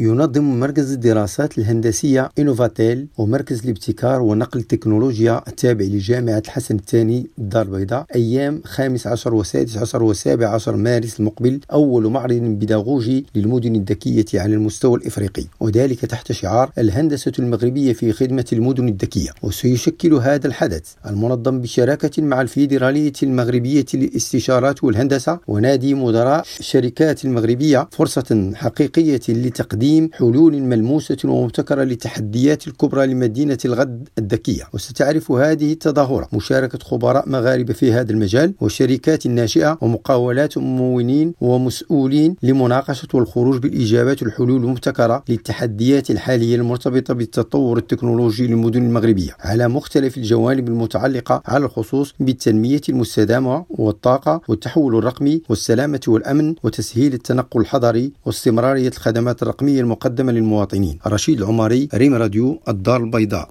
ينظم مركز الدراسات الهندسية إنوفاتيل ومركز الابتكار ونقل التكنولوجيا التابع لجامعة الحسن الثاني الدار البيضاء. أيام 15 وسادس عشر وسابع عشر مارس المقبل أول معرض بيداغوجي للمدن الذكية على المستوى الإفريقي. وذلك تحت شعار الهندسة المغربية في خدمة المدن الذكية. وسيشكل هذا الحدث المنظم بشراكة مع الفيدرالية المغربية للاستشارات والهندسة ونادي مدراء الشركات المغربية فرصة حقيقية لتقديم حلول ملموسة ومبتكرة للتحديات الكبرى لمدينة الغد الذكية. وستعرف هذه التظاهرة مشاركة خبراء مغاربة في هذا المجال وشركات ناشئة ومقاولات ممولين ومسؤولين لمناقشة والخروج بالإجابات والحلول المبتكرة للتحديات الحالية المرتبطة بالتطور التكنولوجي للمدن المغربية على مختلف الجوانب المتعلقة على الخصوص بالتنمية المستدامة والطاقة والتحول الرقمي والسلامة والأمن وتسهيل التنقل الحضري واستمرارية الخدمات الرقمية المقدمة للمواطنين. رشيد العماري ريم راديو الدار البيضاء.